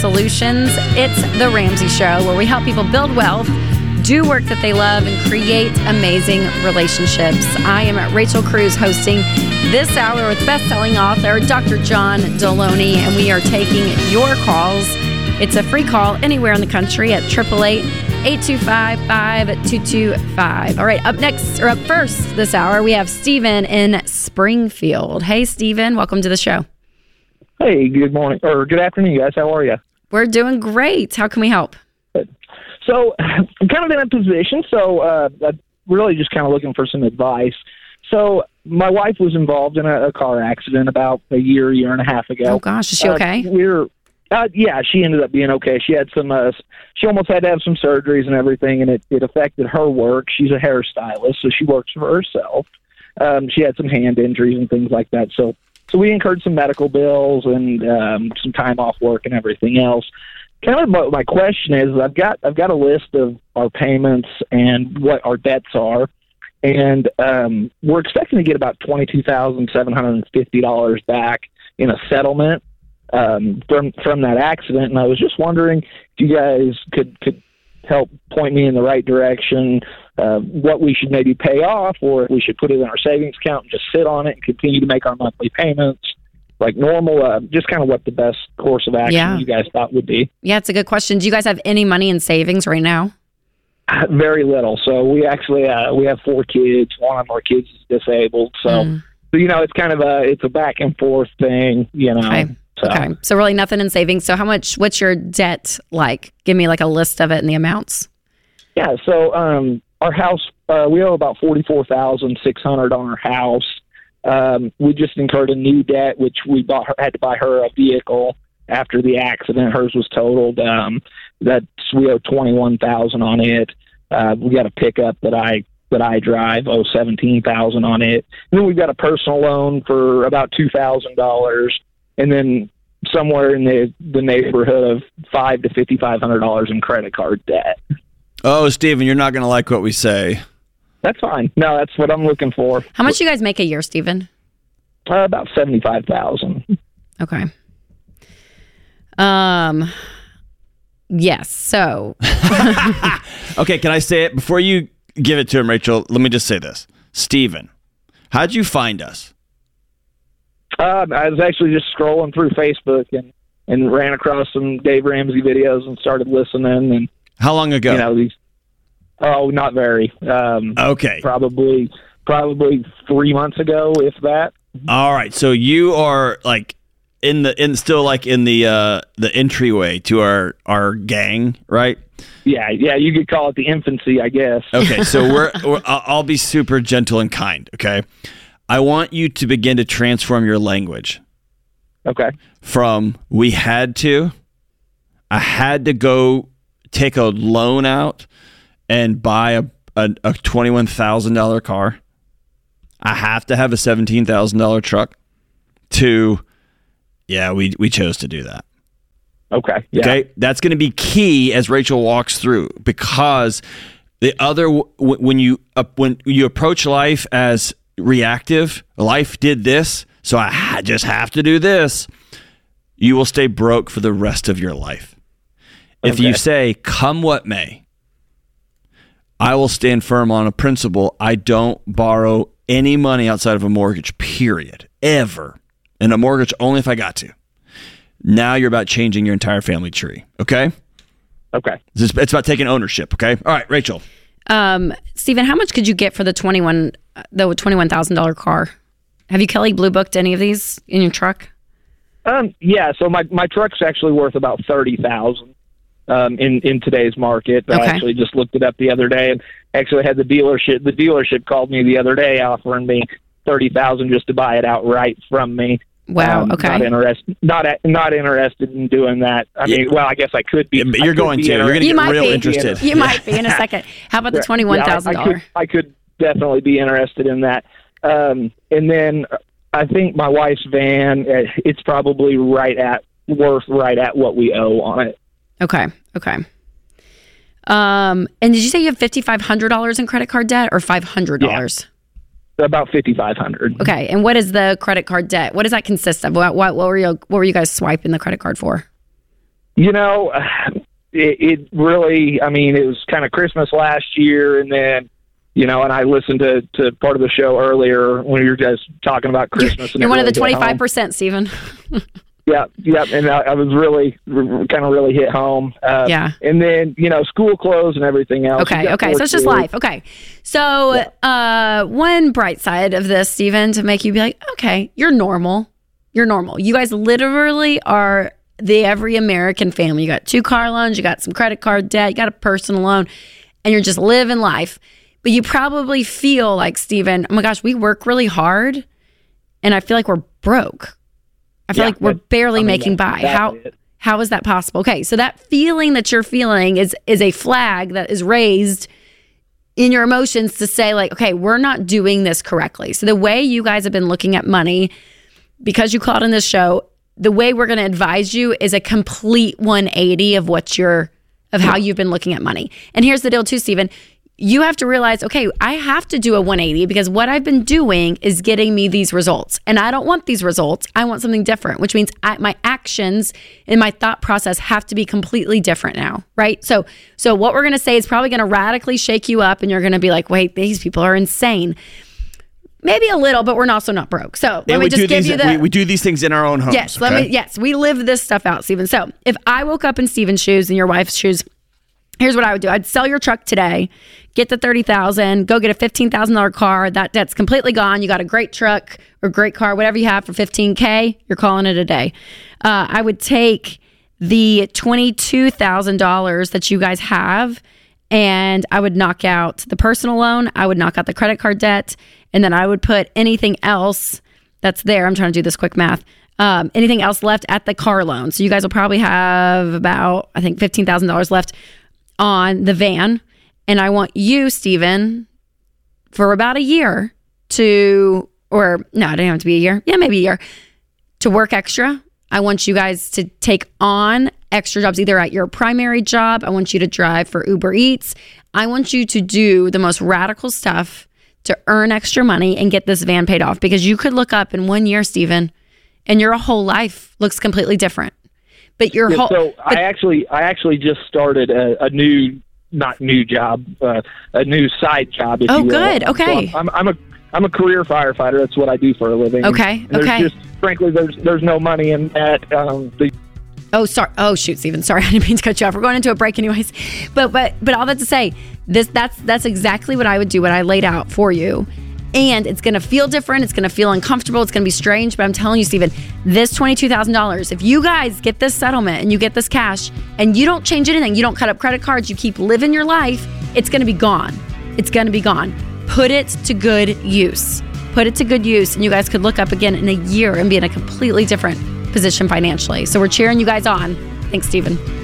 Solutions. It's the Ramsey Show, where we help people build wealth, do work that they love, and create amazing relationships. I am at Rachel Cruz hosting this hour with best-selling author Dr. John Delony, and we are taking your calls. It's a free call anywhere in the country at 888 825 5225. All right, up next, or up first this hour, we have Stephen in Springfield. Hey, Stephen, welcome to the show. Hey, good morning or good afternoon, guys. How are you? We're doing great. How can we help? So, I'm kind of in a position, so uh, I'm really just kind of looking for some advice. So, my wife was involved in a, a car accident about a year, year and a half ago. Oh gosh, is she Uh, okay? we're uh, yeah, she ended up being okay. She had some, uh, she almost had to have some surgeries and everything, and it, it affected her work. She's a hairstylist, so she works for herself. Um, she had some hand injuries and things like that. So, so we incurred some medical bills and um, some time off work and everything else. Kind of my, my question is, I've got I've got a list of our payments and what our debts are, and um, we're expecting to get about twenty two thousand seven hundred and fifty dollars back in a settlement um, from from that accident, and I was just wondering if you guys could could help point me in the right direction, uh, what we should maybe pay off, or if we should put it in our savings account and just sit on it and continue to make our monthly payments like normal. Uh, just kind of what the best course of action Yeah. you guys thought would be. Yeah, it's a good question. Do you guys have any money in savings right now? Very little. So we actually uh, we have four kids. One of our kids is disabled. So, Mm. so you know it's kind of a it's a back and forth thing. You know. Okay. So. Okay. So really nothing in savings. So how much what's your debt like? Give me like a list of it and the amounts. Yeah, so um, our house, uh, we owe about forty four thousand six hundred on our house. Um, we just incurred a new debt, which we bought her, had to buy her a vehicle after the accident. Hers was totaled. Um, that's we owe twenty one thousand on it. Uh, we got a pickup that I that I drive, owe seventeen thousand on it. And then we've got a personal loan for about two thousand dollars, and then somewhere in the the neighborhood of five to fifty five hundred dollars in credit card debt. Oh, Steven, you're not going to like what we say. That's fine. No, that's what I'm looking for. How much do you guys make a year, Stephen? Uh, about seventy five thousand. Okay. Um yes. So Okay, can I say it before you give it to him, Rachel? Let me just say this. Steven, how'd you find us? Uh, I was actually just scrolling through Facebook and and ran across some Dave Ramsey videos and started listening and How long ago? you know these. Oh, not very. Um, okay. probably probably three months ago, if that. All right. So you are like in the in still like in the uh the entryway to our our gang, right? Yeah, yeah, you could call it the infancy, I guess. Okay, so we're, we're I'll I'll be super gentle and kind, okay? I want you to begin to transform your language Okay. from we had to I had to go take a loan out and buy a a, a $21,000 car. I have to have a $17,000 truck to yeah, we we chose to do that. Okay. Yeah. Okay, that's going to be key as Rachel walks through because the other w- when you when you approach life as reactive, life did this, so I just have to do this. You will stay broke for the rest of your life. If you say, "Come what may," I will stand firm on a principle. I don't borrow any money outside of a mortgage. Period. Ever, and a mortgage only if I got to. Now you're about changing your entire family tree. Okay? Okay. It's, it's about taking ownership. Okay? All right, Rachel. um Stephen, how much could you get for the twenty one the twenty one thousand dollar car? Have you Kelley Blue booked any of these in your truck? Um, yeah, so my my truck's actually worth about thirty thousand um, in in today's market. I actually just looked it up the other day, and actually had the dealership. The dealership called me the other day, offering me thirty thousand just to buy it outright from me. Wow, Um, okay. Not interested. Not a- not interested in doing that. I Yeah. mean, well, I guess I could be. Yeah, but you're could going be to. You're going to get might real be. interested. You might be in a second. How about the twenty one thousand Yeah, I, I, could, I could definitely be interested in that. Um, and then I think my wife's van, uh, it's probably right at worth right at what we owe on it. Okay. Okay. Um, and did you say you have fifty five hundred dollars in credit card debt or five hundred dollars? about fifty five hundred. Okay, and what is the credit card debt? What does that consist of? What, what, what were you what were you guys swiping the credit card for? You know, it, it really. I mean, it was kind of Christmas last year, and then you know, and I listened to, to part of the show earlier when you were guys talking about Christmas. You're, you're one of the twenty five percent, Stephen. Yeah, yeah, and I, I was really kind of really hit home. Uh, yeah, and then you know school closed and everything else. Okay, okay, so it's just life. Okay, so yeah. uh, one bright side of this, Stephen, to make you be like, okay, you're normal. You're normal. You guys literally are the every American family. You got two car loans, you got some credit card debt, you got a personal loan, and you're just living life. But you probably feel like Stephen. Oh my gosh, we work really hard, and I feel like we're broke I feel yeah, like we're barely I mean, making by. How it. how is that possible? Okay, so that feeling that you're feeling is is a flag that is raised in your emotions to say like, okay, we're not doing this correctly. So the way you guys have been looking at money because you called in this show, the way we're going to advise you is a complete 180 of what you're of how you've been looking at money. And here's the deal too, Stephen you have to realize, okay, I have to do a 180 because what I've been doing is getting me these results. And I don't want these results. I want something different, which means I, my actions and my thought process have to be completely different now, right? So, so what we're going to say is probably going to radically shake you up and you're going to be like, wait, these people are insane. Maybe a little, but we're also not broke. So let me just give these, you the. We, we, do these things in our own homes. Yes, okay? let me. Yes, we live this stuff out, Stephen. So if I woke up in Stephen's shoes and your wife's shoes, here's what I would do. I'd sell your truck today, get the 30,000, go get a $15,000 car. That debt's completely gone. You got a great truck or great car, whatever you have for 15K, you're calling it a day. Uh, I would take the $22,000 that you guys have and I would knock out the personal loan, I would knock out the credit card debt, and then I would put anything else that's there. I'm trying to do this quick math. Um, anything else left at the car loan. So you guys will probably have about, I think, $15,000 left on the van. And I want you, Stephen, for about a year to, or no, it didn't have to be a year. Yeah, maybe a year to work extra. I want you guys to take on extra jobs, either at your primary job. I want you to drive for Uber Eats. I want you to do the most radical stuff to earn extra money and get this van paid off because you could look up in one year, Stephen, and your whole life looks completely different. But your yeah, whole so but, I actually I actually just started a, a new not new job uh, a new side job. oh, good. Okay. So I'm, I'm a I'm a career firefighter. That's what I do for a living. Okay. And okay. Just, frankly, there's there's no money in that. Um, the, Oh, sorry. Oh, shoot, Stephen. Sorry, I didn't mean to cut you off. We're going into a break, anyways. But but but all that to say, this that's that's exactly what I would do. What I laid out for you and it's going to feel different. It's going to feel uncomfortable. It's going to be strange. But I'm telling you, Stephen, this $22,000, if you guys get this settlement and you get this cash and you don't change anything, you don't cut up credit cards, you keep living your life, it's going to be gone. It's going to be gone. Put it to good use. Put it to good use. And you guys could look up again in a year and be in a completely different position financially. So we're cheering you guys on. Thanks, Stephen.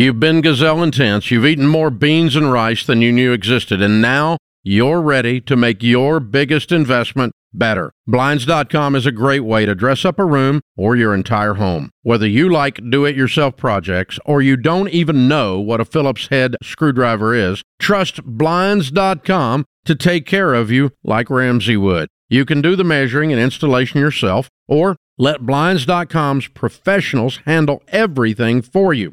You've been gazelle intense. You've eaten more beans and rice than you knew existed, and now you're ready to make your biggest investment better. Blinds.com is a great way to dress up a room or your entire home. Whether you like do it yourself projects or you don't even know what a Phillips head screwdriver is, trust Blinds.com to take care of you like Ramsey would. You can do the measuring and installation yourself or let Blinds.com's professionals handle everything for you.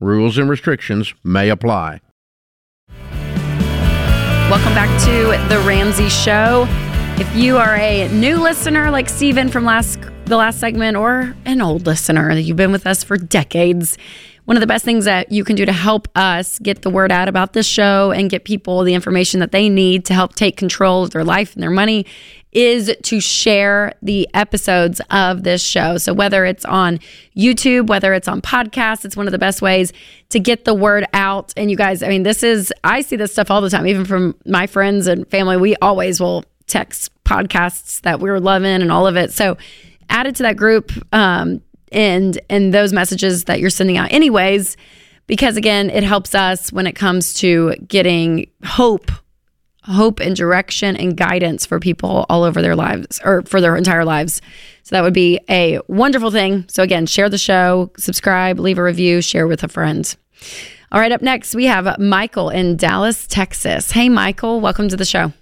Rules and restrictions may apply. Welcome back to The Ramsey Show. If you are a new listener like Steven from last the last segment or an old listener that you've been with us for decades, one of the best things that you can do to help us get the word out about this show and get people the information that they need to help take control of their life and their money is to share the episodes of this show. So whether it's on YouTube, whether it's on podcasts, it's one of the best ways to get the word out. And you guys, I mean, this is I see this stuff all the time, even from my friends and family. We always will text podcasts that we were loving and all of it. So add it to that group um, and and those messages that you're sending out anyways because again it helps us when it comes to getting hope hope and direction and guidance for people all over their lives or for their entire lives. So that would be a wonderful thing. So again share the show subscribe leave a review share with a friend. All right up next we have michael in dallas texas. Hey michael welcome to the show.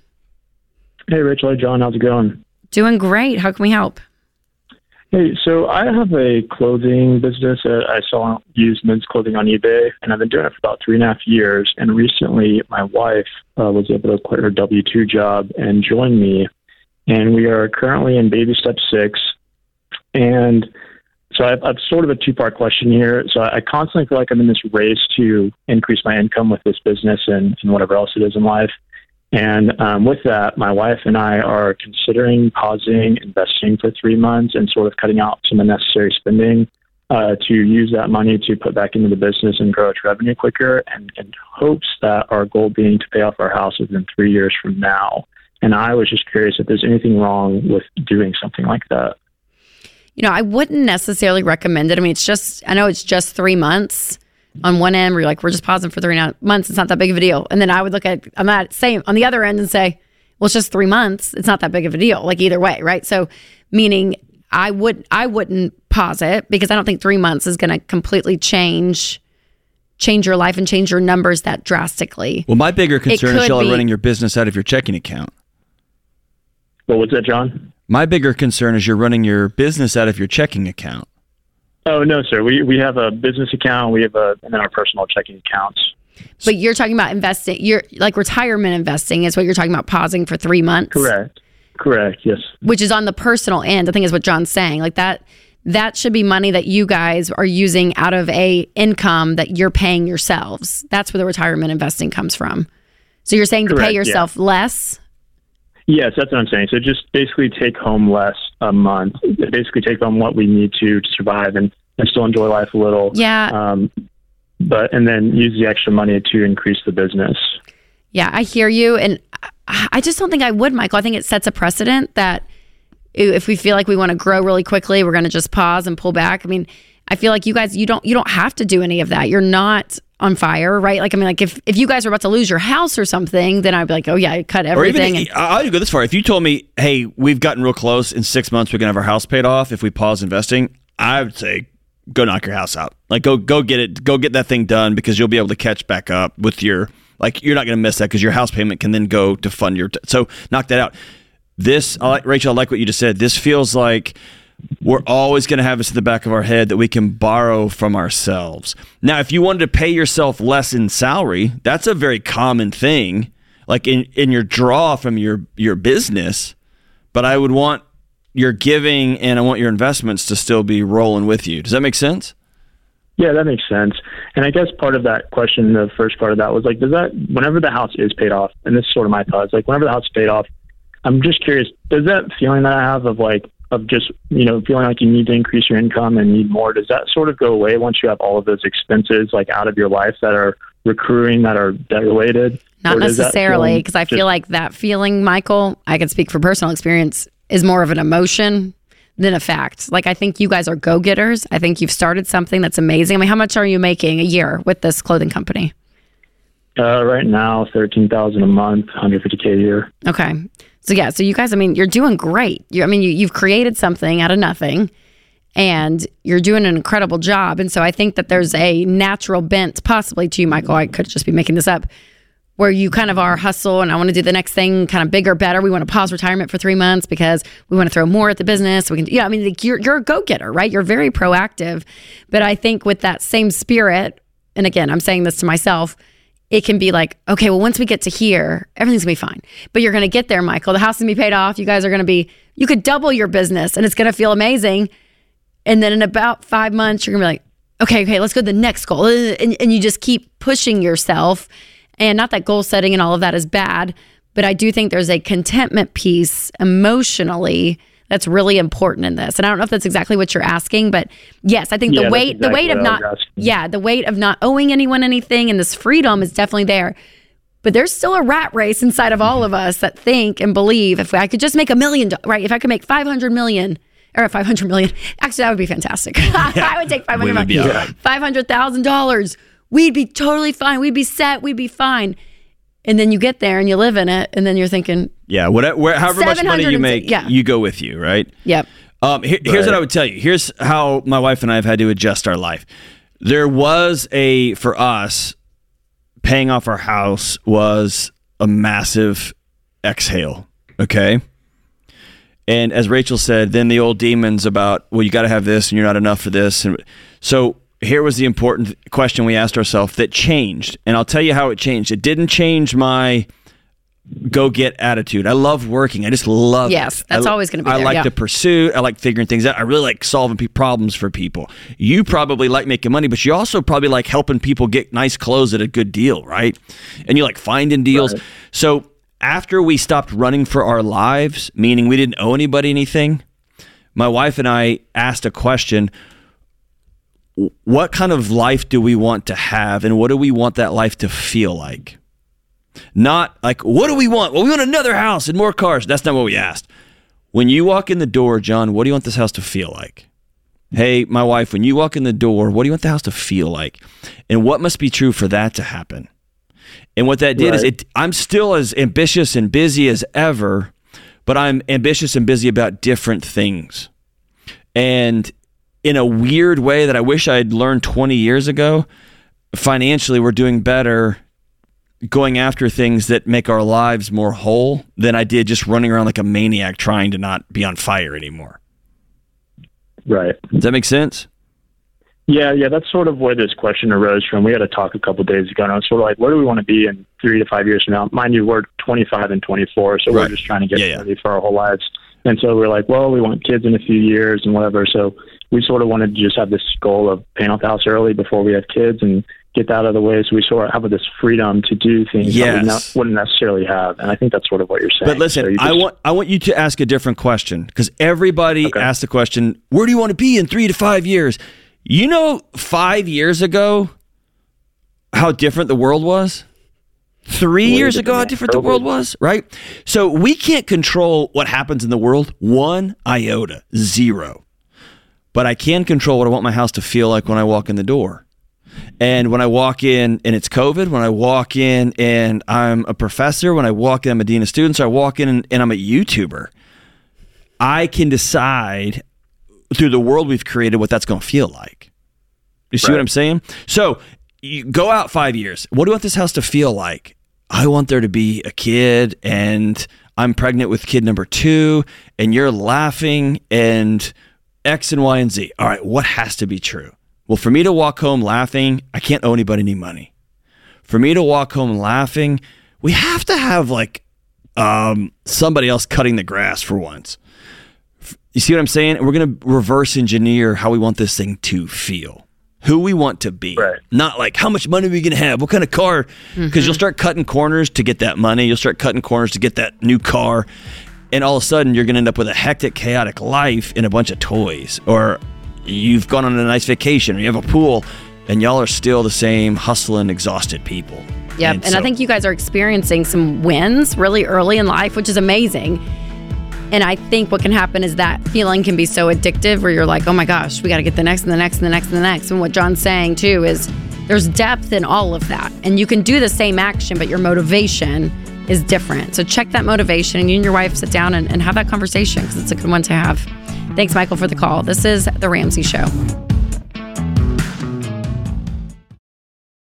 Hey rachel. Hey john. How's it going? Doing great. How can we help Hey, so I have a clothing business. Uh, I sell used men's clothing on eBay, and I've been doing it for about three and a half years. And recently, my wife uh, was able to quit her W 2 job and join me. And we are currently in baby step six. And so I've, I've sort of a two part question here. So I constantly feel like I'm in this race to increase my income with this business and, and whatever else it is in life. And um, with that, my wife and I are considering pausing investing for three months and sort of cutting out some unnecessary spending uh, to use that money to put back into the business and grow its revenue quicker, and in hopes that our goal being to pay off our house within three years from now. And I was just curious if there's anything wrong with doing something like that. You know, I wouldn't necessarily recommend it. I mean, it's just, I know it's just three months on one end where you're like, we're just pausing for three months. It's not that big of a deal. And then I would look at, I'm not same on the other end and say, well, it's just three months. It's not that big of a deal. Like either way, right? So meaning I would, I wouldn't pause it because I don't think three months is going to completely change change your life and change your numbers that drastically. Well, my bigger concern is y'all are running your business out of your checking account. What was that, John? My bigger concern is you're running your business out of your checking account. Oh no, sir. We we have a business account. We have a and then our personal checking accounts. But you're talking about investing. You're like retirement investing is what you're talking about. Pausing for three months. Correct. Correct. Yes. Which is on the personal end. I think is what John's saying. Like that. That should be money that you guys are using out of a income that you're paying yourselves. That's where the retirement investing comes from. So you're saying to Correct, pay yourself yeah. less. Yes, that's what I'm saying. So just basically take home less a month. Basically take home what we need to to survive and, and still enjoy life a little. Yeah. Um, but and then use the extra money to increase the business. Yeah, I hear you, and I just don't think I would, Michael. I think it sets a precedent that if we feel like we want to grow really quickly, we're going to just pause and pull back. I mean, I feel like you guys, you don't, you don't have to do any of that. You're not on fire, right? Like, I mean, like if, if you guys were about to lose your house or something, then I'd be like, oh yeah, I cut everything. Or even, and- I'll go this far. If you told me, hey, we've gotten real close in six months, we can have our house paid off if we pause investing, I would say go knock your house out. Like go go get it, go get that thing done because you'll be able to catch back up with your like you're not going to miss that because your house payment can then go to fund your. T- so knock that out. This, I like, Rachel, I like what you just said. This feels like we're always going to have this in the back of our head that we can borrow from ourselves. Now, if you wanted to pay yourself less in salary, that's a very common thing, like in, in your draw from your, your business. But I would want your giving and I want your investments to still be rolling with you. Does that make sense? Yeah, that makes sense. And I guess part of that question, the first part of that was like, does that, whenever the house is paid off, and this is sort of my thoughts, like whenever the house is paid off, I'm just curious, does that feeling that I have of like, of just you know feeling like you need to increase your income and need more does that sort of go away once you have all of those expenses like out of your life that are recurring that are debt related not necessarily because i feel like that feeling michael i can speak from personal experience is more of an emotion than a fact. Like i think you guys are go-getters. I think you've started something that's amazing. I mean how much are you making a year with this clothing company? Uh, right now, thirteen thousand a month, hundred fifty k a year. Okay, so yeah, so you guys, I mean, you're doing great. You, I mean, you, you've created something out of nothing, and you're doing an incredible job. And so I think that there's a natural bent, possibly to you, Michael. I could just be making this up, where you kind of are hustle and I want to do the next thing, kind of bigger, better. We want to pause retirement for three months because we want to throw more at the business. We can, yeah, I mean, like you're you're a go getter, right? You're very proactive. But I think with that same spirit, and again, I'm saying this to myself it can be like, okay, well, once we get to here, everything's gonna be fine. But you're gonna get there, Michael. The house is gonna be paid off. You guys are gonna be, you could double your business and it's gonna feel amazing. And then in about five months, you're gonna be like, okay, okay, let's go to the next goal. And, and you just keep pushing yourself. And not that goal setting and all of that is bad, but I do think there's a contentment piece emotionally that's really important in this. And I don't know if that's exactly what you're asking, but yes, I think yeah, the weight exactly the weight of not yeah, the weight of not owing anyone anything and this freedom is definitely there. But there's still a rat race inside of all mm-hmm. of us that think and believe if I could just make a million, right? If I could make 500 million or 500 million, actually, that would be fantastic. I would take 500 We would be million. right. $500,000. We'd be totally fine. We'd be set. We'd be fine. And then you get there and you live in it. And then you're thinking, Yeah, whatever, where, however much money you make, yeah. you go with you, right? yep. Um, here- Here's what I would tell you. Here's how my wife and I have had to adjust our life. There was a for us paying off our house was a massive exhale. Okay. And as Rachel said, then the old demons about, well, you got to have this and you're not enough for this. And so here was the important question we asked ourselves that changed. And I'll tell you how it changed. It didn't change my go get attitude. I love working. I just love Yes, it. that's I- always gonna be I there, like yeah. the pursuit. I like figuring things out. I really like solving pe- problems for people. You probably like making money, but you also probably like helping people get nice clothes at a good deal, right? And you like finding deals. So after we stopped running for our lives, meaning we didn't owe anybody anything, my wife and I asked a question what kind of life do we want to have and what do we want that life to feel like? Not like, what do we want? Well, we want another house and more cars. That's not what we asked. When you walk in the door, John, what do you want this house to feel like? Hey, my wife, when you walk in the door, what do you want the house to feel like? And what must be true for that to happen? And what that did is it I'm still as ambitious and busy as ever, but I'm ambitious and busy about different things. And in a weird way that I wish I had learned 20 years ago, financially we're doing better going after things that make our lives more whole than I did just running around like a maniac trying to not be on fire anymore. Right. Does that make sense? Yeah, yeah, that's sort of where this question arose from. We had a talk a couple days ago, and I was sort of like, where do we want to be in three to five years from now? Mind you, we're 25 and 24, so Right. we're just trying to get Yeah, yeah. ready for our whole lives. And so we're like, well, we want kids in a few years and whatever. So we sort of wanted to just have this goal of paying off the house early before we had kids and get that out of the way. So we sort of have this freedom to do things that we not, wouldn't necessarily have. And I think that's sort of what you're saying. But listen, So you I want I want you to ask a different question because everybody Okay. asks the question, "Where do you want to be in three to five years?" You know, five years ago, how different the world was. Three Way years ago, how different the world was, right? So we can't control what happens in the world one iota, zero. But I can control what I want my house to feel like when I walk in the door. And when I walk in and it's COVID, when I walk in and I'm a professor, when I walk in, I'm a dean of students, or I walk in and, and I'm a YouTuber, I can decide through the world we've created what that's going to feel like. You see what I'm saying? So you go out five years. What do I want this house to feel like? I want there to be a kid and I'm pregnant with kid number two and you're laughing and X and Y and Z. All right, what has to be true? Well, for me to walk home laughing, I can't owe anybody any money. For me to walk home laughing, we have to have like um, somebody else cutting the grass for once. You see what I'm saying? We're going to reverse engineer how we want this thing to feel, who we want to be. Right. Not like how much money are we going to have, what kind of car? Because you'll start cutting corners to get that money. You'll start cutting corners to get that new car. And all of a sudden, you're going to end up with a hectic, chaotic life and a bunch of toys. Or you've gone on a nice vacation or you have a pool and y'all are still the same hustling, exhausted people. Yep. And, I so- think you guys are experiencing some wins really early in life, which is amazing. And I think what can happen is that feeling can be so addictive where you're like, oh my gosh, we got to get the next and the next and the next and the next. And what John's saying too is there's depth in all of that. And you can do the same action, but your motivation is different. So check that motivation and you and your wife sit down and, and have that conversation because it's a good one to have. Thanks, Michael, for the call. This is The Ramsey Show.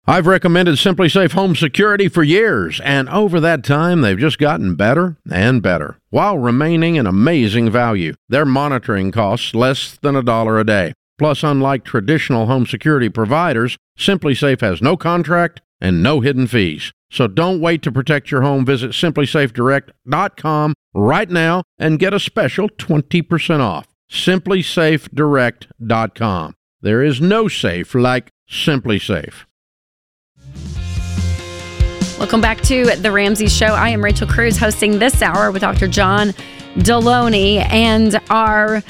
I've recommended SimpliSafe Home Security for years, and over that time, they've just gotten better and better while remaining an amazing value. Their monitoring costs less than a dollar a day. Plus, unlike traditional home security providers, SimpliSafe has no contract and no hidden fees. So don't wait to protect your home. Visit simplysafedirect.com right now and get a special 20% off. simplysafedirect.com. There is no safe like SimpliSafe. Welcome back to The Ramsey Show. I am Rachel Cruz hosting this hour with Dr. John Delony and our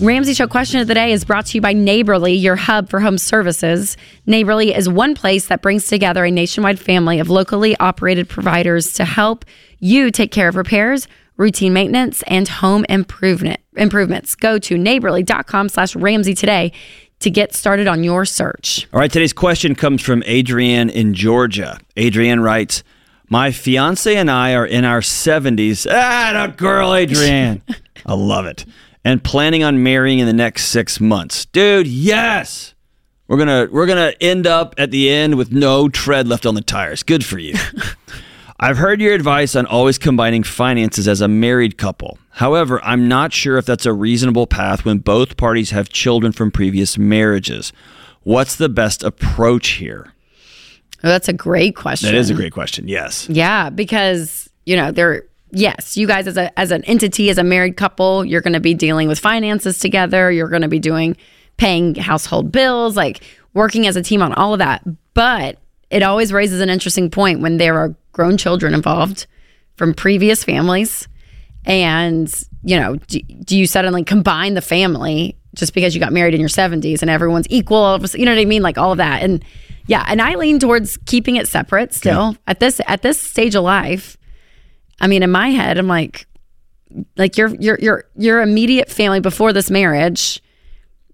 Ramsey Show question of the day is brought to you by Neighborly, your hub for home services. Neighborly is one place that brings together a nationwide family of locally operated providers to help you take care of repairs, routine maintenance, and home improvement improvements. Go to neighborly.com slash Ramsey today to get started on your search. All right, today's question comes from Adrienne in Georgia. Adrienne writes, My fiance and I are in our 70s. Ah, a girl, Adrienne. I love it. And planning on marrying in the next six months. Dude, yes. We're gonna we're gonna end up at the end with no tread left on the tires. Good for you. I've heard your advice on always combining finances as a married couple. However, I'm not sure if that's a reasonable path when both parties have children from previous marriages. What's the best approach here? Oh, that's a great question. That is a great question. Yes. Yeah, because you know they're yes, you guys as a as an entity as a married couple, you're going to be dealing with finances together. You're going to be doing paying household bills, like working as a team on all of that. But it always raises an interesting point when there are grown children involved from previous families, and you know, do, do you suddenly combine the family just because you got married in your 70s and everyone's equal? You know what I mean? Like all of that and. Yeah, and I lean towards keeping it separate still okay. at this at this stage of life. I mean, in my head, I'm like, like your your your your immediate family before this marriage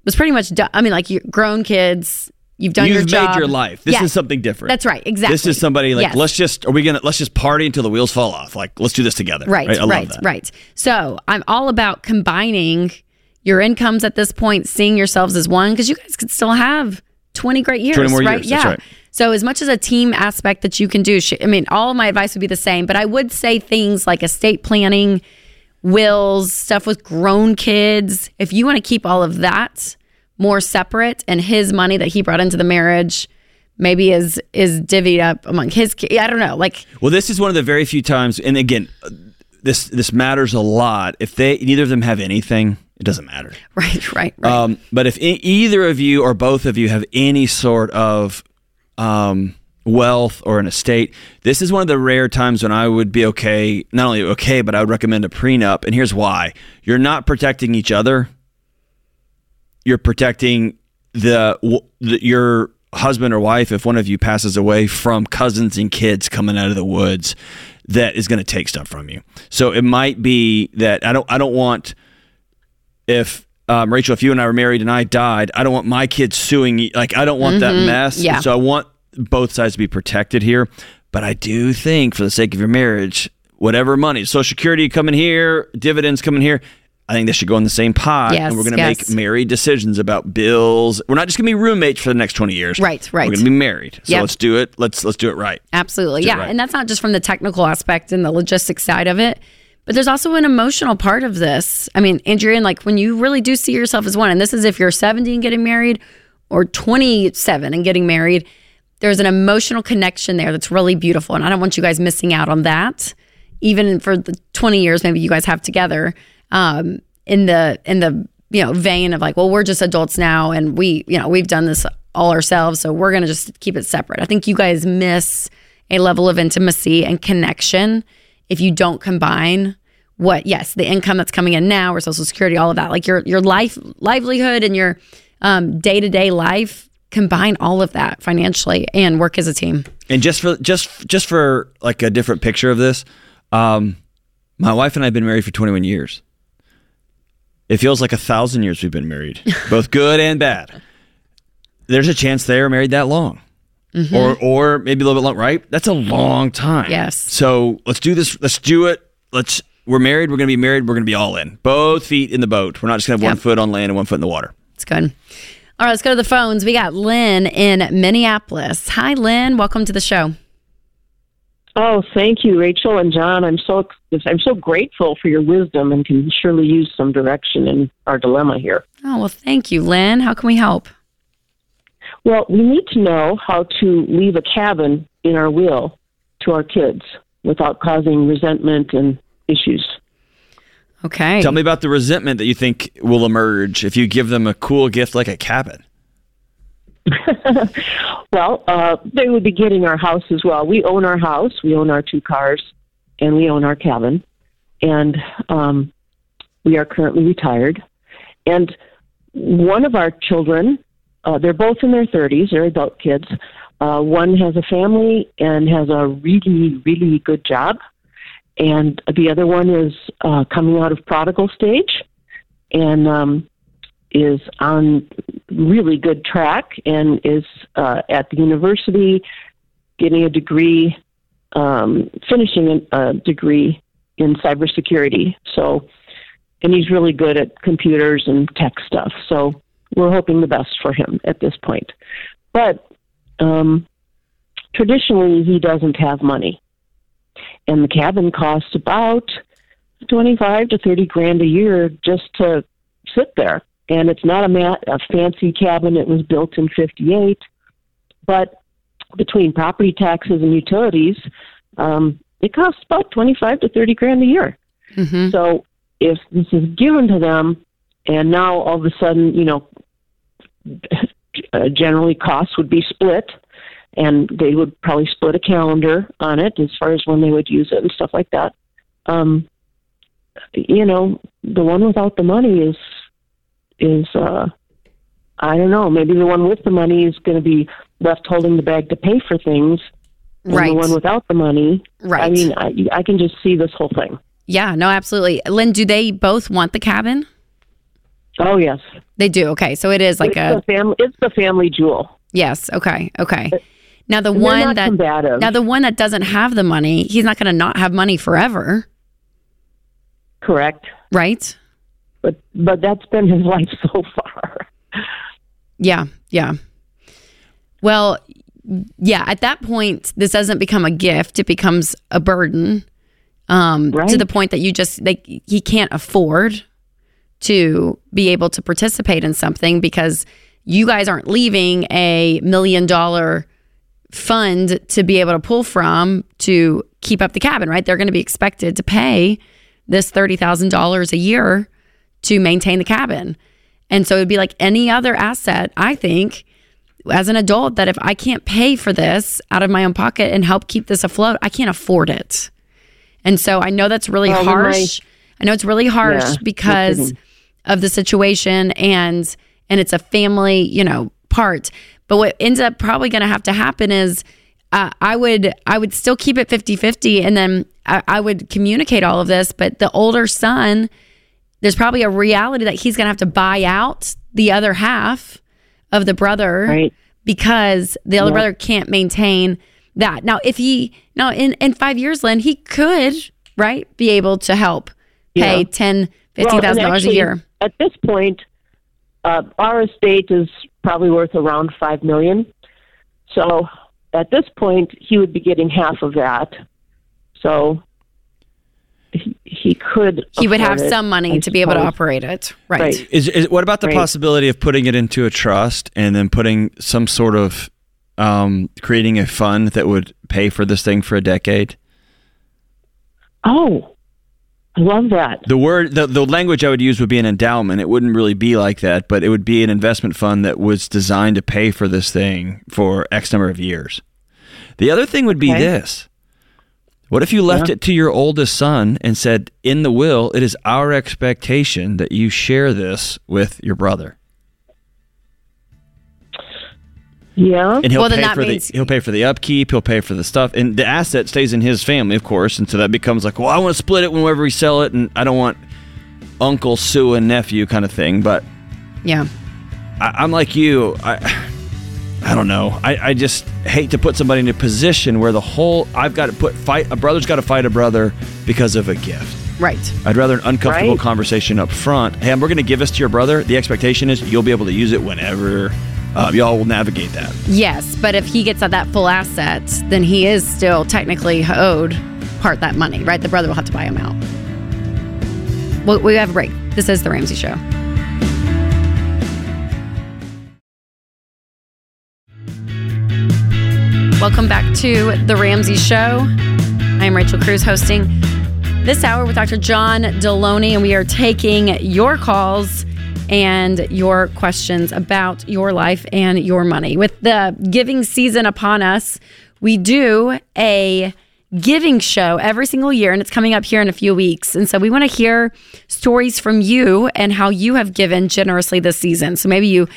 was pretty much done. I mean, like you grown kids. You've done You've your job. made your life. This Yes. is something different. That's right. Exactly. This is somebody like Yes. let's just are we gonna let's just party until the wheels fall off. Like let's do this together. Right, I love right, that. right. So I'm all about combining your incomes at this point, seeing yourselves as one, because you guys could still have 20 great years, 20 more right? years, Yeah. right. So as much as a team aspect that you can do, I mean, all of my advice would be the same, but I would say things like estate planning, wills, stuff with grown kids. If you want to keep all of that more separate, and his money that he brought into the marriage maybe is is divvied up among his kids. I don't know, like. Well, this is one of the very few times, and again, this this matters a lot. If they neither of them have anything, it doesn't matter. Right, right, right. Um, but if e- either of you or both of you have any sort of um, wealth or an estate, this is one of the rare times when I would be okay. Not only okay, but I would recommend a prenup. And here's why: you're not protecting each other. You're protecting the, the your husband or wife if one of you passes away from cousins and kids coming out of the woods that is going to take stuff from you. So it might be that I don't I don't want if um, Rachel, if you and I were married and I died, I don't want my kids suing you. Like, I don't want that mess. Mm-hmm. Yeah. So I want both sides to be protected here. But I do think, for the sake of your marriage, whatever money, Social Security coming here, dividends coming here, I think they should go in the same pot. Yes, and we're going to yes. make married decisions about bills. We're not just going to be roommates for the next 20 years. Right, right. We're going to be married. So Yep. let's do it. Let's let's do it right. Absolutely. Yeah. right. And that's not just from the technical aspect and the logistics side of it, but there's also an emotional part of this. I mean, Andrea, like when you really do see yourself as one, and this is if you're 70 and getting married or 27 and getting married, there's an emotional connection there that's really beautiful. And I don't want you guys missing out on that, even for the 20 years maybe you guys have together. Um, in the in the you know vein of like, well, we're just adults now, and we you know we've done this all ourselves, so we're gonna just keep it separate. I think you guys miss a level of intimacy and connection if you don't combine what yes the income that's coming in now or social security all of that like your your life livelihood and your um, day-to-day life combine all of that financially and work as a team And just for just just for like a different picture of this, um, my wife and I have been married for 21 years. It feels like a thousand years we've been married, both good and bad. There's a chance they are married that long, Mm-hmm. or or maybe a little bit long, right? That's a long time. Yes. So let's do this. Let's do it. Let's. We're married. We're gonna be married. We're gonna be all in. Both feet in the boat. We're not just gonna have one foot on land and one foot in the water. it's good all right let's go to the phones we got lynn in minneapolis hi lynn welcome to the show Oh, thank you, Rachel and John. I'm so I'm so grateful for your wisdom and can surely use some direction in our dilemma here. oh well thank you lynn how can we help Well, we need to know how to leave a cabin in our will to our kids without causing resentment and issues. okay Tell me about the resentment that you think will emerge if you give them a cool gift like a cabin. Well, uh, they would be getting our house as well. We own our house, we own our two cars, and we own our cabin. And um, we are currently retired. and one of our children, uh, they're both in their 30s, they're adult kids. Uh, one has a family and has a really, really good job, and the other one is uh, coming out of prodigal stage and um, is on really good track and is uh, at the university getting a degree, um, finishing a degree in cybersecurity. So, and he's really good at computers and tech stuff. So we're hoping the best for him at this point. But um, traditionally, he doesn't have money, and the cabin costs about twenty-five to thirty grand a year just to sit there. And it's not a, mat, a fancy cabin; it was built in '58, but between property taxes and utilities, um, it costs about 25 to 30 grand a year. Mm-hmm. So if this is given to them, and now all of a sudden, you know, uh, generally costs would be split, and they would probably split a calendar on it as far as when they would use it and stuff like that. Um, you know, the one without the money is is uh, I don't know. Maybe the one with the money is going to be left holding the bag to pay for things. And Right. the one without the money. Right. I mean, I, I can just see this whole thing. Yeah, no, absolutely. Lynn, do they both want the cabin? Oh yes, They do. Okay, so it is like it's a family. It's the family jewel. yes. Okay, okay. Now the one that combative. now the one that doesn't have the money, he's not going to not have money forever, Correct. right? But but that's been his life so far. Yeah, yeah. Well, yeah. At that point, this doesn't become a gift; it becomes a burden. Um, To the point that you just like he can't afford to be able to participate in something because you guys aren't leaving a million dollar fund to be able to pull from to keep up the cabin, right? They're going to be expected to pay this $30,000 a year to maintain the cabin. And so it'd be like any other asset, I think, as an adult, that if I can't pay for this out of my own pocket and help keep this afloat, I can't afford it. And so I know that's really my- harsh. I know it's really harsh Yeah, because. Of the situation and and it's a family, you know, part. But what ends up probably going to have to happen is uh, I would I would still keep it 50-50 and then I, I would communicate all of this, but the older son there's probably a reality that he's going to have to buy out the other half of the brother Right. because the other brother can't maintain that. Now, if he now in in 5 years Lynn, he could, right, be able to help pay Yeah. ten, Well, fifteen and thousand dollars a year. At this point, uh, our estate is probably worth around five million. So at this point, he would be getting half of that. So he, he could. He would have it, some money I to be able to operate it. Right. Right. Is, is what about the Right. possibility of putting it into a trust and then putting some sort of um, creating a fund that would pay for this thing for a decade? Oh, I love that. The word, the, the language I would use would be an endowment. It wouldn't really be like that, but it would be an investment fund that was designed to pay for this thing for X number of years. The other thing would be Okay. this. What if you left it to your oldest son and said, in the will, it is our expectation that you share this with your brother? Yeah. and he'll Well, then pay that for means- the he'll pay for the upkeep, he'll pay for the stuff, and the asset stays in his family, of course, and so that becomes like, well, I want to split it whenever we sell it, and I don't want uncle Sue and nephew kind of thing. But Yeah. I, I'm like you, I I don't know, I, I just hate to put somebody in a position where the whole I've got to put fight a brother's got to fight a brother because of a gift. Right. I'd rather an uncomfortable Right. conversation up front. Hey, we're going to give this to your brother. The expectation is you'll be able to use it whenever. Uh, y'all will navigate that. Yes, but if he gets at that full asset, then he is still technically owed part that money, right? The brother will have to buy him out. Well, we have a break. This is the Ramsey Show. Welcome back to the Ramsey Show. I am Rachel Cruz hosting this hour with Dr. John Delony, and we are taking your calls and your questions about your life and your money. With the giving season upon us, we do a giving show every single year, and it's coming up here in a few weeks. And so we want to hear stories from you and how you have given generously this season. So maybe you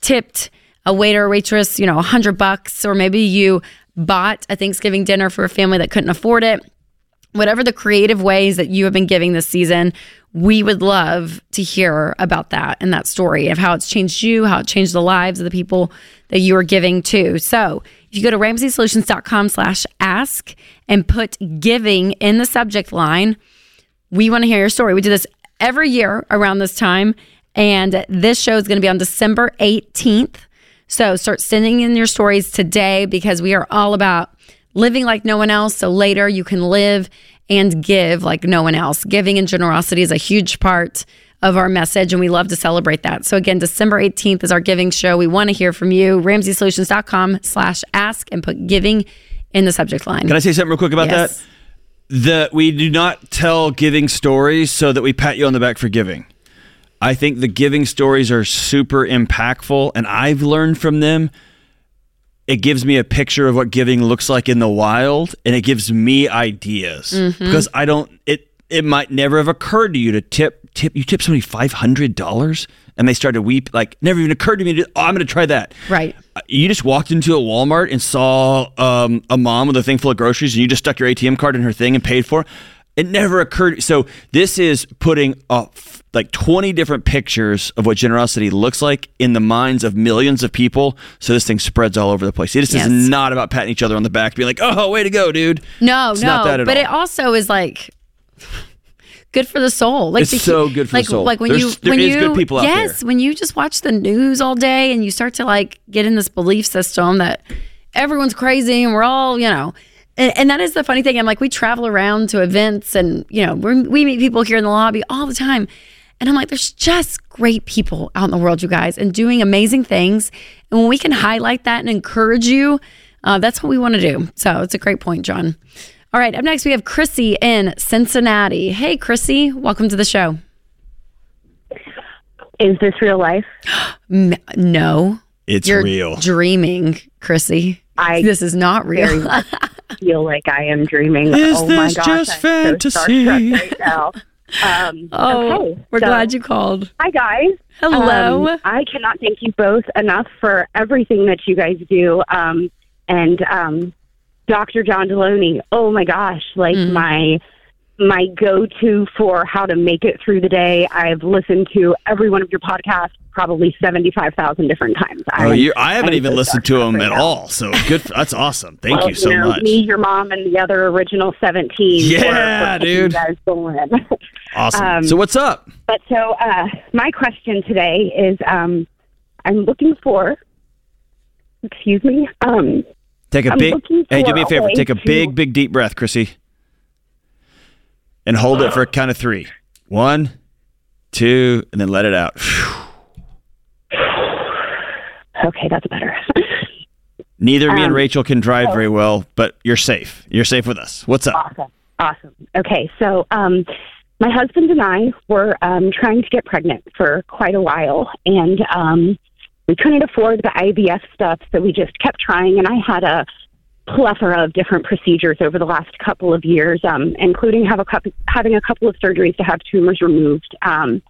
tipped a waiter or waitress, you know, a hundred bucks, or maybe you bought a Thanksgiving dinner for a family that couldn't afford it. Whatever the creative ways that you have been giving this season, we would love to hear about that and that story of how it's changed you, how it changed the lives of the people that you are giving to. So if you go to ramseysolutions.com slash ask and put giving in the subject line, we want to hear your story. We do this every year around this time. And this show is going to be on December 18th. So start sending in your stories today because we are all about living like no one else. So later you can live and give like no one else. Giving and generosity is a huge part of our message, and we love to celebrate that. So again, December 18th is our giving show. We want to hear from you. RamseySolutions.com slash ask and put giving in the subject line. Can I say something real quick about Yes. that? The we do not tell giving stories so that we pat you on the back for giving. I think the giving stories are super impactful, and I've learned from them. It gives me a picture of what giving looks like in the wild, and it gives me ideas because I don't. It it might never have occurred to you to tip tip. You tip somebody five hundred dollars, and they start to weep. Like never even occurred to me. To, oh, I'm going to try that. Right. You just walked into a Walmart and saw um, a mom with a thing full of groceries, and you just stuck your ATM card in her thing and paid for. it. It never occurred. So this is putting f- like 20 different pictures of what generosity looks like in the minds of millions of people. So this thing spreads all over the place. This Yes. is not about patting each other on the back, being like, "Oh, way to go, dude." No, It's no. not that at but all. it also is like good for the soul. Like It's so good for the soul. Like when There's- you there when you good people yes, when you just watch the news all day and you start to like get in this belief system that everyone's crazy and we're all you know. And, and that is the funny thing. I'm like, we travel around to events and, you know, we're, we meet people here in the lobby all the time. And I'm like, there's just great people out in the world, you guys, and doing amazing things. And when we can highlight that and encourage you, uh, that's what we want to do. So it's a great point, John. All right, up next we have Chrissy in Cincinnati. Hey, Chrissy, welcome to the show. Is this real life? No, It's you're real. dreaming, Chrissy. I this is not real. feel like I am dreaming. Is oh my this gosh, just I'm fantasy? right now. Um, oh, okay, we're so- glad you called. Hi guys. Hello. Um, I cannot thank you both enough for everything that you guys do. Um, and um, Dr. John Delony. Oh my gosh, like Mm. my my go-to for how to make it through the day. I've listened to every one of your podcasts probably seventy-five thousand different times. Oh, I, you, I haven't I'm even listened to them right at now. all. So good. For, that's awesome. Thank well, you so know, much. Me, your mom, and the other original seventeen. Yeah, were- were dude. Guys going. Awesome. um, so what's up? But so uh, my question today is, um, I'm looking for. Excuse me. Um, Take a I'm big. Hey, do me a a favor. way Take a to- big, big, deep breath, Chrissy, and hold it for a count of three. One, two, and then let it out. Okay, that's better. Neither me and Um, Rachel can drive very well, but you're safe. You're safe with us. What's up? awesome. Awesome. Okay, so um, my husband and I were um, trying to get pregnant for quite a while, and um, we couldn't afford the IVF stuff, so we just kept trying. And I had a plethora of different procedures over the last couple of years, um, including have a couple, having a couple of surgeries to have tumors removed. Um,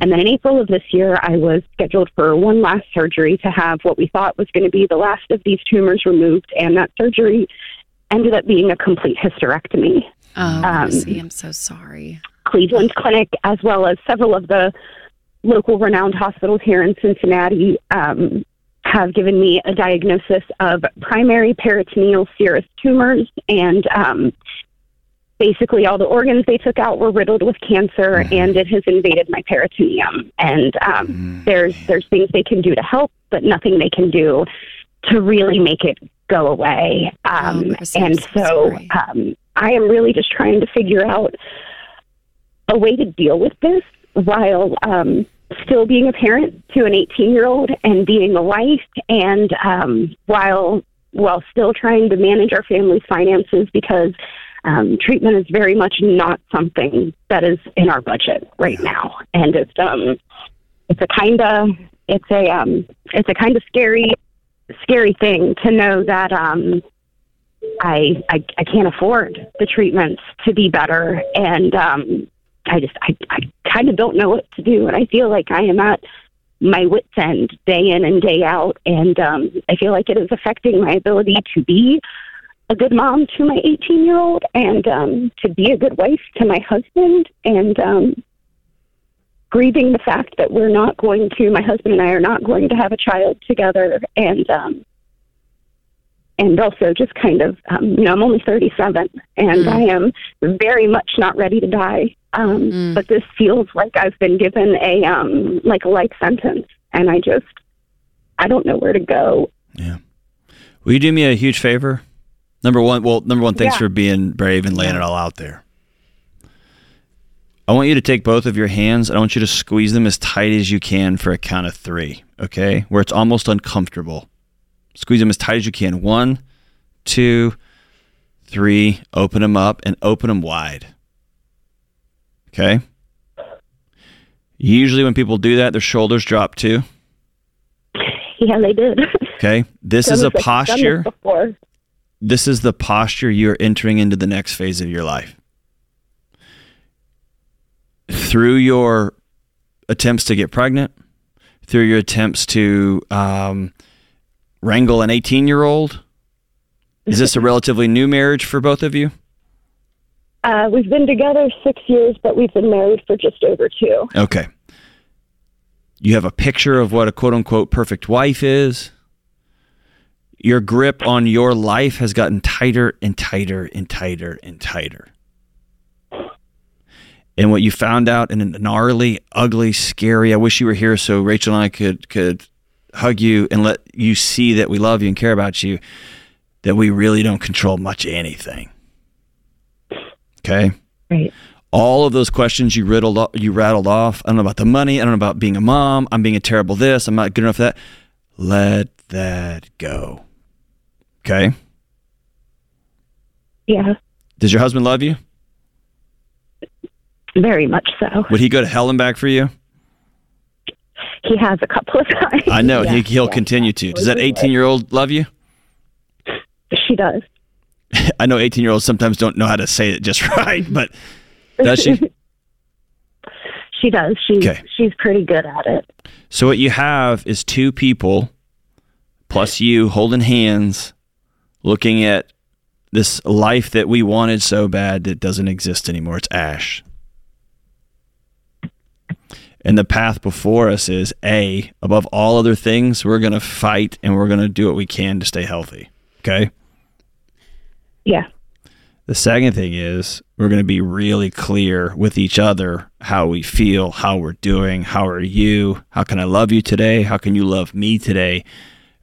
and then in April of this year, I was scheduled for one last surgery to have what we thought was going to be the last of these tumors removed, and that surgery ended up being a complete hysterectomy. Oh, um, Chrissy, I'm so sorry. Cleveland Clinic, as well as several of the local renowned hospitals here in Cincinnati, um, have given me a diagnosis of primary peritoneal serous tumors. And um, basically, all the organs they took out were riddled with cancer, and it has invaded my peritoneum. And um, there's there's things they can do to help, but nothing they can do to really make it go away. Um, Oh, and so so um, I am really just trying to figure out a way to deal with this while um, still being a parent to an 18 year old and being a wife, and um, while while still trying to manage our family's finances because um, treatment is very much not something that is in our budget right now, and it's um it's a kind of it's a um it's a kind of scary scary thing to know that um I, I I can't afford the treatments to be better, and um, I just I I kind of don't know what to do, and I feel like I am at my wits end day in and day out, and um, I feel like it is affecting my ability to be a good mom to my 18 year old and um, to be a good wife to my husband, and um, grieving the fact that we're not going to my husband and I are not going to have a child together, and um, and also just kind of, um, you know, I'm only 37 and Mm. I am very much not ready to die. Um, Mm. But this feels like I've been given a, um, like a life sentence. And I just, I don't know where to go. Yeah. Will you do me a huge favor? Number one, well, number one, thanks Yeah. for being brave and laying it all out there. I want you to take both of your hands and I want you to squeeze them as tight as you can for a count of three, okay? Where it's almost uncomfortable. Squeeze them as tight as you can. One, two, three. Open them up and open them wide. Okay? Usually, when people do that, their shoulders drop too. Yeah, they did. Okay? This is a like posture. This is the posture you're entering into the next phase of your life. Through your attempts to get pregnant, through your attempts to um, wrangle an 18 year old, is this a relatively new marriage for both of you? Uh, we've been together six years, but we've been married for just over two. Okay. You have a picture of what a quote unquote perfect wife is. Your grip on your life has gotten tighter and tighter and tighter and tighter. And what you found out in a gnarly, ugly, scary, I wish you were here so Rachel and I could could hug you and let you see that we love you and care about you, that we really don't control much anything. Okay? Right. all of those questions you riddled you rattled off. I don't know about the money. I don't know about being a mom. I'm being a terrible this. I'm not good enough for that. Let that go. Okay. Yeah, Does your husband love you? very much so. Would he go to hell and back for you? He has a couple of times. I know Yeah, he, he'll yeah. continue to. Does that 18 year old love you? She does. I know 18 year olds sometimes don't know how to say it just right, but does she? She does. She's Okay. she's pretty good at it. So what you have is two people plus you holding hands looking at this life that we wanted so bad that doesn't exist anymore. It's ash. And the path before us is A, above all other things, we're going to fight and we're going to do what we can to stay healthy. Okay? Yeah. The second thing is we're going to be really clear with each other how we feel, how we're doing, how are you, how can I love you today, how can you love me today.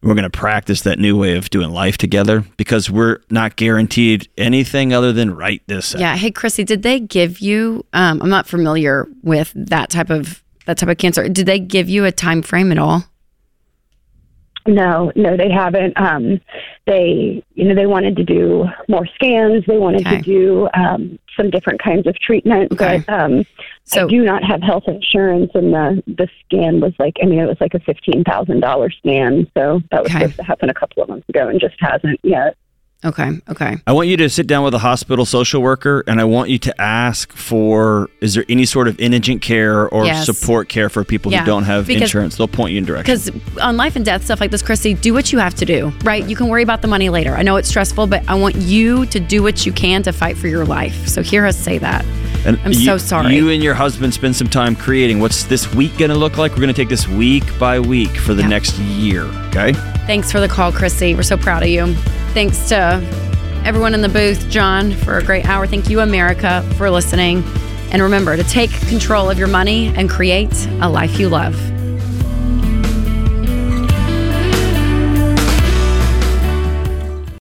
We're going to practice that new way of doing life together because we're not guaranteed anything other than right this second. Yeah. Hey, Chrissy, did they give you? Um, I'm not familiar with that type of that type of cancer. Did they give you a time frame at all? No, no, they haven't. Um, they, you know, they wanted to do more scans. They wanted Okay. to do um, some different kinds of treatment, Okay. but um, So I do not have health insurance, and the the scan was like, I mean, it was like a fifteen thousand dollar scan. So that was Okay. supposed to happen a couple of months ago, and just hasn't yet. Okay, okay. I want you to sit down with a hospital social worker and I want you to ask for is there any sort of indigent care or Yes. support care for people Yeah, who don't have because- insurance? They'll point you in direction. Because on life and death stuff like this, Chrissy, do what you have to do, right? You can worry about the money later. I know it's stressful, but I want you to do what you can to fight for your life. So hear us say that. And I'm you, so sorry. You and your husband spend some time creating what's this week going to look like. We're going to take this week by week for the Yeah. next year. Okay. Thanks for the call, Chrissy. We're so proud of you. Thanks to everyone in the booth, John, for a great hour. Thank you, America, for listening. And remember to take control of your money and create a life you love.